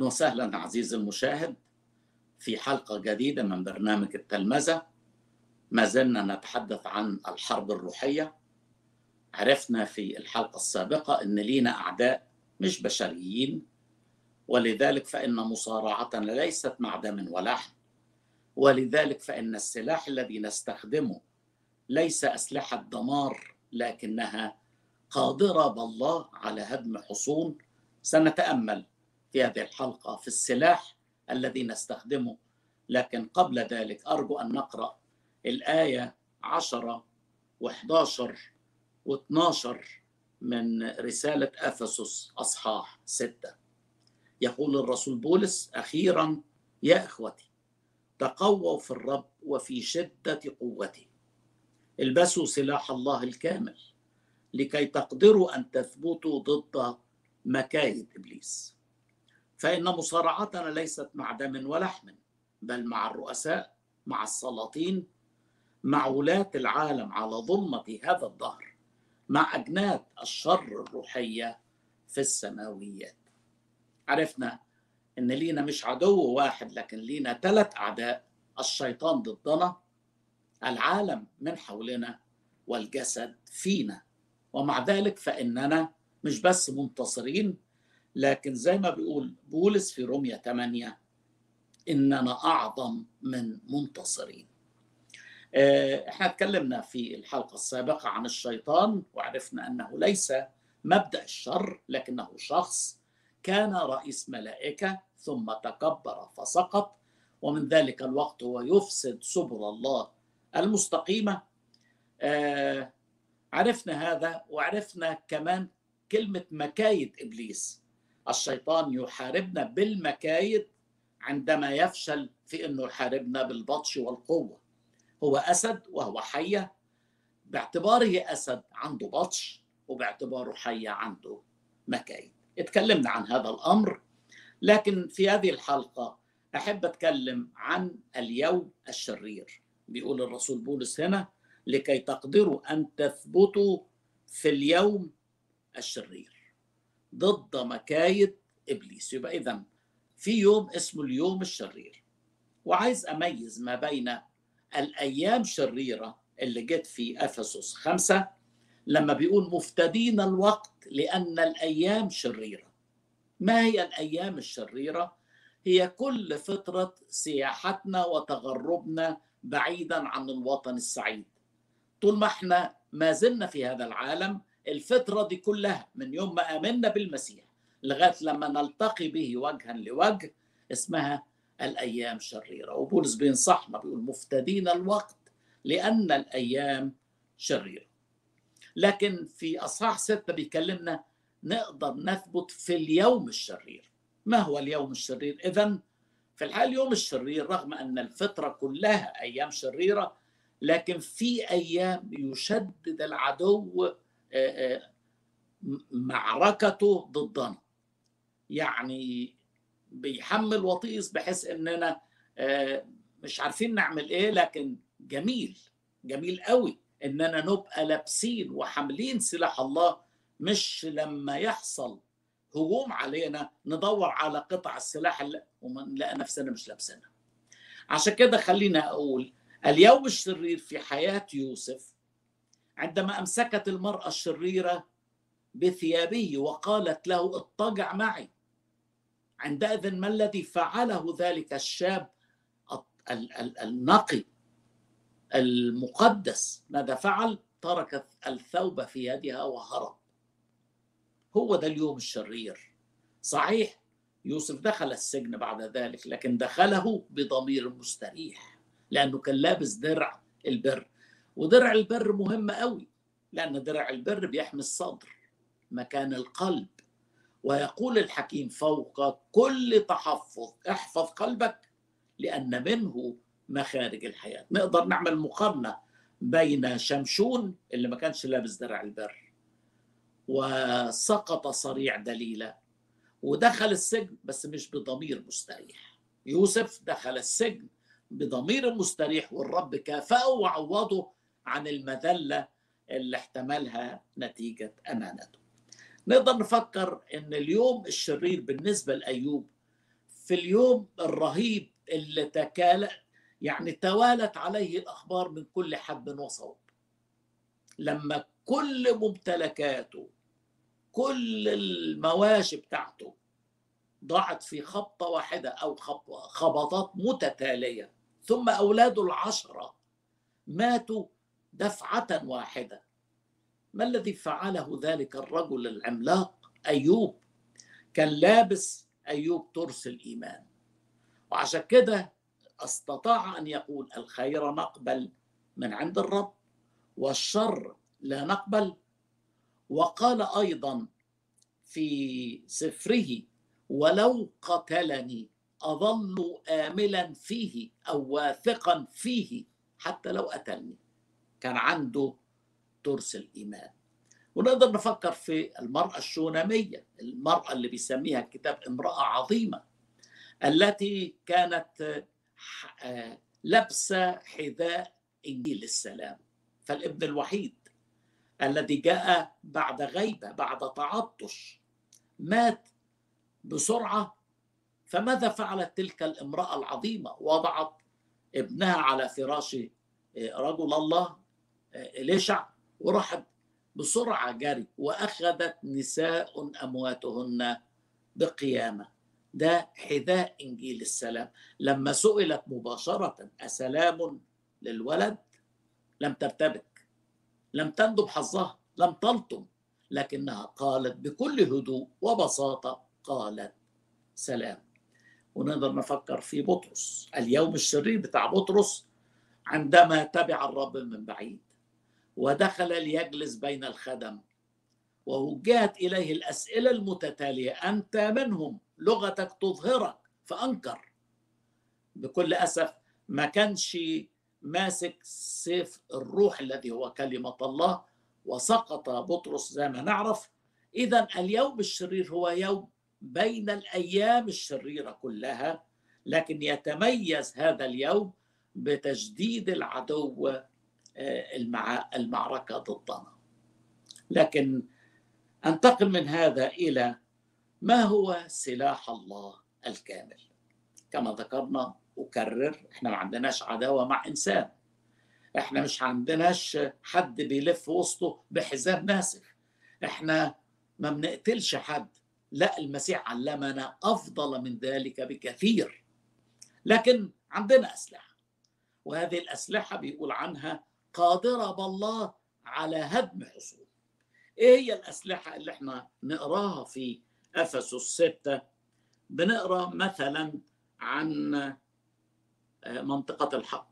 أهلا وسهلا عزيزي المشاهد في حلقة جديدة من برنامج التلمذة. ما زلنا نتحدث عن الحرب الروحية. عرفنا في الحلقة السابقة إن لينا أعداء مش بشريين ولذلك فإن مصارعتنا ليست مع دم ولحم ولذلك فإن السلاح الذي نستخدمه ليس أسلحة دمار لكنها قادرة بالله على هدم حصون. سنتأمل في هذه الحلقة في السلاح الذي نستخدمه. لكن قبل ذلك أرجو أن نقرأ الآية 10 و11 و12 من رسالة أفسس أصحاح 6 يقول الرسول بولس أخيرا يا إخوتي تقووا في الرب وفي شدة قوته. البسوا سلاح الله الكامل لكي تقدروا أن تثبتوا ضد مكايد إبليس. فإن مصارعتنا ليست مع دم ولحم بل مع الرؤساء مع السلاطين مع ولاة العالم على ظلمة هذا الدهر مع أجناد الشر الروحية في السماويات. عرفنا إن لينا مش عدو واحد لكن لينا ثلاث أعداء الشيطان ضدنا العالم من حولنا والجسد فينا. ومع ذلك فإننا مش بس منتصرين لكن زي ما بيقول بولس في روميا 8 إننا أعظم من منتصرين. إحنا اتكلمنا في الحلقة السابقة عن الشيطان وعرفنا أنه ليس مبدأ الشر لكنه شخص كان رئيس ملائكة ثم تكبر فسقط ومن ذلك الوقت هو يفسد سبل الله المستقيمة. آه عرفنا هذا وعرفنا كمان كلمة مكايد إبليس. الشيطان يحاربنا بالمكايد عندما يفشل في أنه يحاربنا بالبطش والقوة. هو أسد وهو حية. باعتباره أسد عنده بطش وباعتباره حية عنده مكايد. اتكلمنا عن هذا الأمر. لكن في هذه الحلقة أحب أتكلم عن اليوم الشرير. بيقول الرسول بولس هنا لكي تقدروا أن تثبتوا في اليوم الشرير. ضد مكايد إبليس. يبقى إذا في يوم اسمه اليوم الشرير. وعايز أميز ما بين الأيام شريرة اللي جت في أفسس خمسة لما بيقول مفتدين الوقت لأن الأيام شريرة. ما هي الأيام الشريرة؟ هي كل فترة سياحتنا وتغربنا بعيدا عن الوطن السعيد. طول ما إحنا ما زلنا في هذا العالم الفترة دي كلها من يوم ما آمنا بالمسيح لغاية لما نلتقي به وجها لوجه اسمها الأيام شريرة. وبولس بينصحنا بيقول مفتدين الوقت لأن الأيام شريرة. لكن في أصحاح ستة بيكلمنا نقدر نثبت في اليوم الشرير. ما هو اليوم الشرير؟ إذا في الحال اليوم الشرير رغم أن الفترة كلها أيام شريرة لكن في أيام يشدد العدو معركته ضدنا. يعني بيحمل وطيس بحيث إننا مش عارفين نعمل إيه لكن جميل جميل قوي إننا نبقى لابسين وحاملين سلاح الله. مش لما يحصل هجوم علينا ندور على قطع السلاح ونلاقي نفسنا مش لابسينها. عشان كده خلينا أقول اليوم الشرير في حياة يوسف عندما أمسكت المرأة الشريرة بثيابه وقالت له اضطجع معي. عندئذ ما الذي فعله ذلك الشاب النقي المقدس؟ ماذا فعل؟ ترك الثوب في يدها وهرب. هو ده اليوم الشرير. صحيح يوسف دخل السجن بعد ذلك لكن دخله بضمير مستريح لأنه كان لابس درع البر. ودرع البر مهم قوي لأن درع البر بيحمي الصدر مكان القلب. ويقول الحكيم فوق كل تحفظ احفظ قلبك لأن منه مخارج الحياة. نقدر نعمل مقارنة بين شمشون اللي ما كانش لابس درع البر وسقط صريع دليلة ودخل السجن بس مش بضمير مستريح. يوسف دخل السجن بضمير مستريح والرب كافأه وعوضه عن المذلة اللي احتملها نتيجة أمانته. نقدر نفكر إن اليوم الشرير بالنسبة لأيوب في اليوم الرهيب اللي تكالت يعني توالت عليه الأخبار من كل حد وصوب لما كل ممتلكاته كل المواشي بتاعته ضاعت في خبطة واحدة أو خبطات متتالية ثم أولاده العشرة ماتوا دفعة واحدة. ما الذي فعله ذلك الرجل العملاق أيوب؟ كان لابس أيوب ترس الإيمان. وعشان كده استطاع أن يقول الخير نقبل من عند الرب والشر لا نقبل. وقال أيضا في سفره ولو قتلني أظل آملا فيه أو واثقا فيه حتى لو قتلني. كان عنده ترس الإيمان. ونقدر نفكر في المرأة الشونامية المرأة اللي بيسميها الكتاب امرأة عظيمة التي كانت آه، لابسة حذاء إنجيل السلام. فالابن الوحيد الذي جاء بعد غيبة بعد تعطش مات بسرعة. فماذا فعلت تلك الامرأة العظيمة؟ وضعت ابنها على فراش آه، رجل الله إليشع وراحت بسرعة جري وأخذت نساء أمواتهن بقيامة. ده حذاء إنجيل السلام. لما سئلت مباشرة أسلام للولد؟ لم ترتبك. لم تندب حظها. لم تلطم. لكنها قالت بكل هدوء وبساطة قالت سلام. ونقدر نفكر في بطرس. اليوم الشرير بتاع بطرس عندما تبع الرب من بعيد. ودخل ليجلس بين الخدم. ووجهت إليه الأسئلة المتتالية. أنت منهم. لغتك تظهرك. فأنكر. بكل أسف ما كانش ماسك سيف الروح الذي هو كلمة الله. وسقط بطرس زي ما نعرف. اذا اليوم الشرير هو يوم بين الأيام الشريرة كلها. لكن يتميز هذا اليوم بتجديد العدو المعركة ضدنا. لكن أنتقل من هذا إلى ما هو سلاح الله الكامل. كما ذكرنا أكرر إحنا ما عندناش عداوة مع إنسان. إحنا مش عندناش حد بيلف وسطه بحزام ناسف إحنا ما بنقتلش حد. لا المسيح علمنا أفضل من ذلك بكثير. لكن عندنا أسلحة. وهذه الأسلحة بيقول عنها قادره بالله على هدم حصون إيه هي الأسلحة اللي إحنا نقراها في أفسس 6 بنقرأ مثلا عن آه، منطقة الحق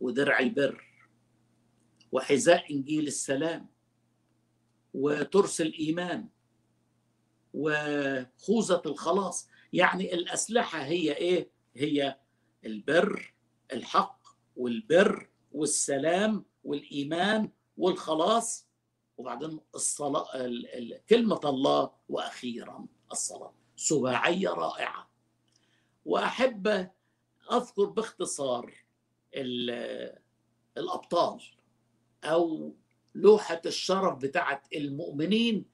ودرع البر وحذاء إنجيل السلام وترس الإيمان وخوذة الخلاص. يعني الأسلحة هي إيه؟ هي البر الحق والبر والسلام والإيمان والخلاص وبعدين الصلاة كلمة الله وأخيرا الصلاة. سباعية رائعة. وأحب أذكر باختصار الأبطال أو لوحة الشرف بتاعت المؤمنين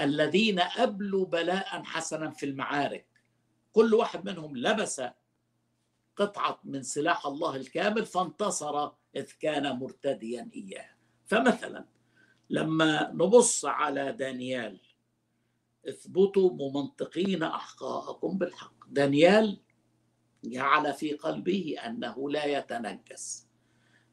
الذين أبلوا بلاء حسنا في المعارك. كل واحد منهم لبس قطعة من سلاح الله الكامل فانتصر إذ كان مرتديا إياه. فمثلا لما نبص على دانيال اثبتوا ممنطقين أحقاءكم بالحق. دانيال جعل في قلبه أنه لا يتنجس.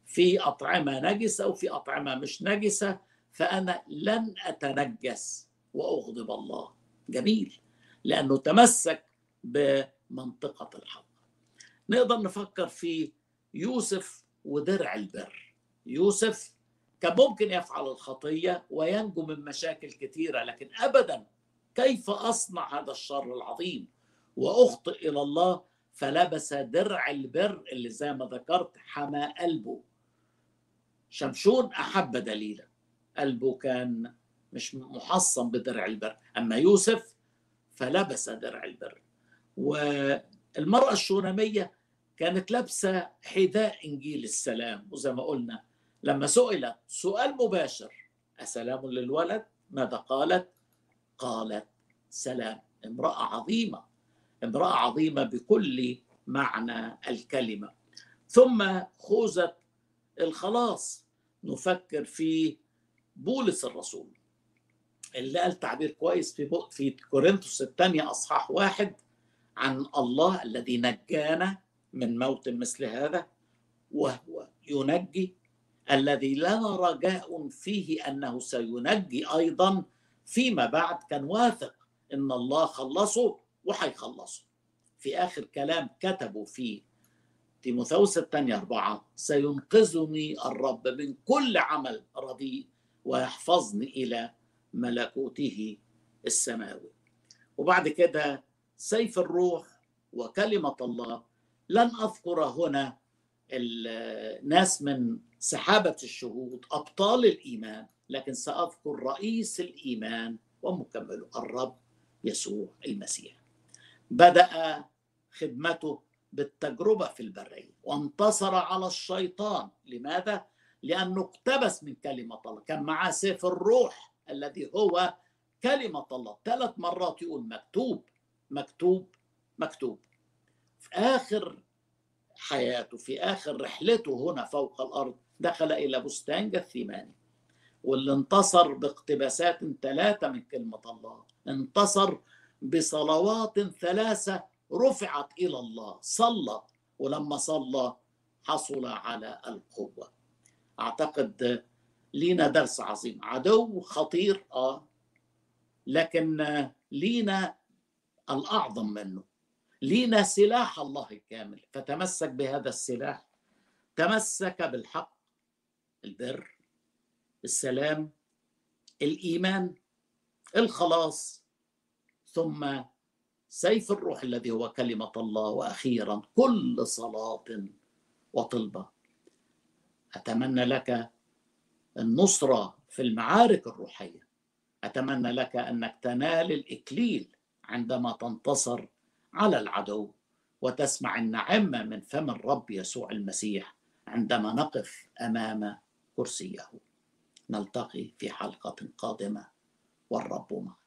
في أطعمة نجسة وفي أطعمة مش نجسة فأنا لن أتنجس وأغضب الله. جميل. لأنه تمسك بمنطقة الحق. نقدر نفكر في يوسف ودرع البر. يوسف كان ممكن يفعل الخطية وينجو من مشاكل كثيرة لكن ابدا كيف أصنع هذا الشر العظيم؟ وأخطئ إلى الله فلبس درع البر اللي زي ما ذكرت حمى قلبه. شمشون أحب دليلا. قلبه كان مش محصن بدرع البر. أما يوسف فلبس درع البر. والمرأة الشونامية كانت لابسة حذاء إنجيل السلام. وزي ما قلنا لما سئلت سؤال مباشر أسلام للولد؟ ماذا قالت؟ قالت سلام. امرأة عظيمة. امرأة عظيمة بكل معنى الكلمة. ثم خوذة الخلاص. نفكر في بولس الرسول اللي قال تعبير كويس في في كورنثوس الثانية أصحاح واحد عن الله الذي نجانا من موت مثل هذا وهو ينجي الذي لنا رجاء فيه أنه سينجي أيضا فيما بعد كان واثق إن الله خلصه وحيخلصه في آخر كلام كتبوا في تيموثاوس الثانية أربعة سينقذني الرب من كل عمل رديء ويحفظني إلى ملكوته السماوي. وبعد كده سيف الروح وكلمة الله لن أذكر هنا الناس من سحابة الشهود أبطال الإيمان لكن سأذكر رئيس الإيمان ومكمله الرب يسوع المسيح. بدأ خدمته بالتجربة في البرية وانتصر على الشيطان. لماذا؟ لأنه اقتبس من كلمة الله. كان معاه سيف الروح الذي هو كلمة الله. ثلاث مرات يقول مكتوب مكتوب مكتوب. في آخر حياته في آخر رحلته هنا فوق الأرض دخل إلى بستان جثيماني واللي انتصر باقتباسات ثلاثة من كلمة الله انتصر بصلوات ثلاثة رفعت إلى الله صلى ولما صلى حصل على القوة. أعتقد لينا درس عظيم عدو خطير آه لكن لينا الأعظم منه. لينا سلاح الله الكامل فتمسك بهذا السلاح تمسك بالحق البر السلام الإيمان الخلاص ثم سيف الروح الذي هو كلمة الله وأخيرا كل صلاة وطلبة. أتمنى لك النصره في المعارك الروحية. أتمنى لك أنك تنال الإكليل عندما تنتصر على العدو وتسمع النعمة من فم الرب يسوع المسيح عندما نقف أمام كرسيه. نلتقي في حلقة قادمة. والرب معك.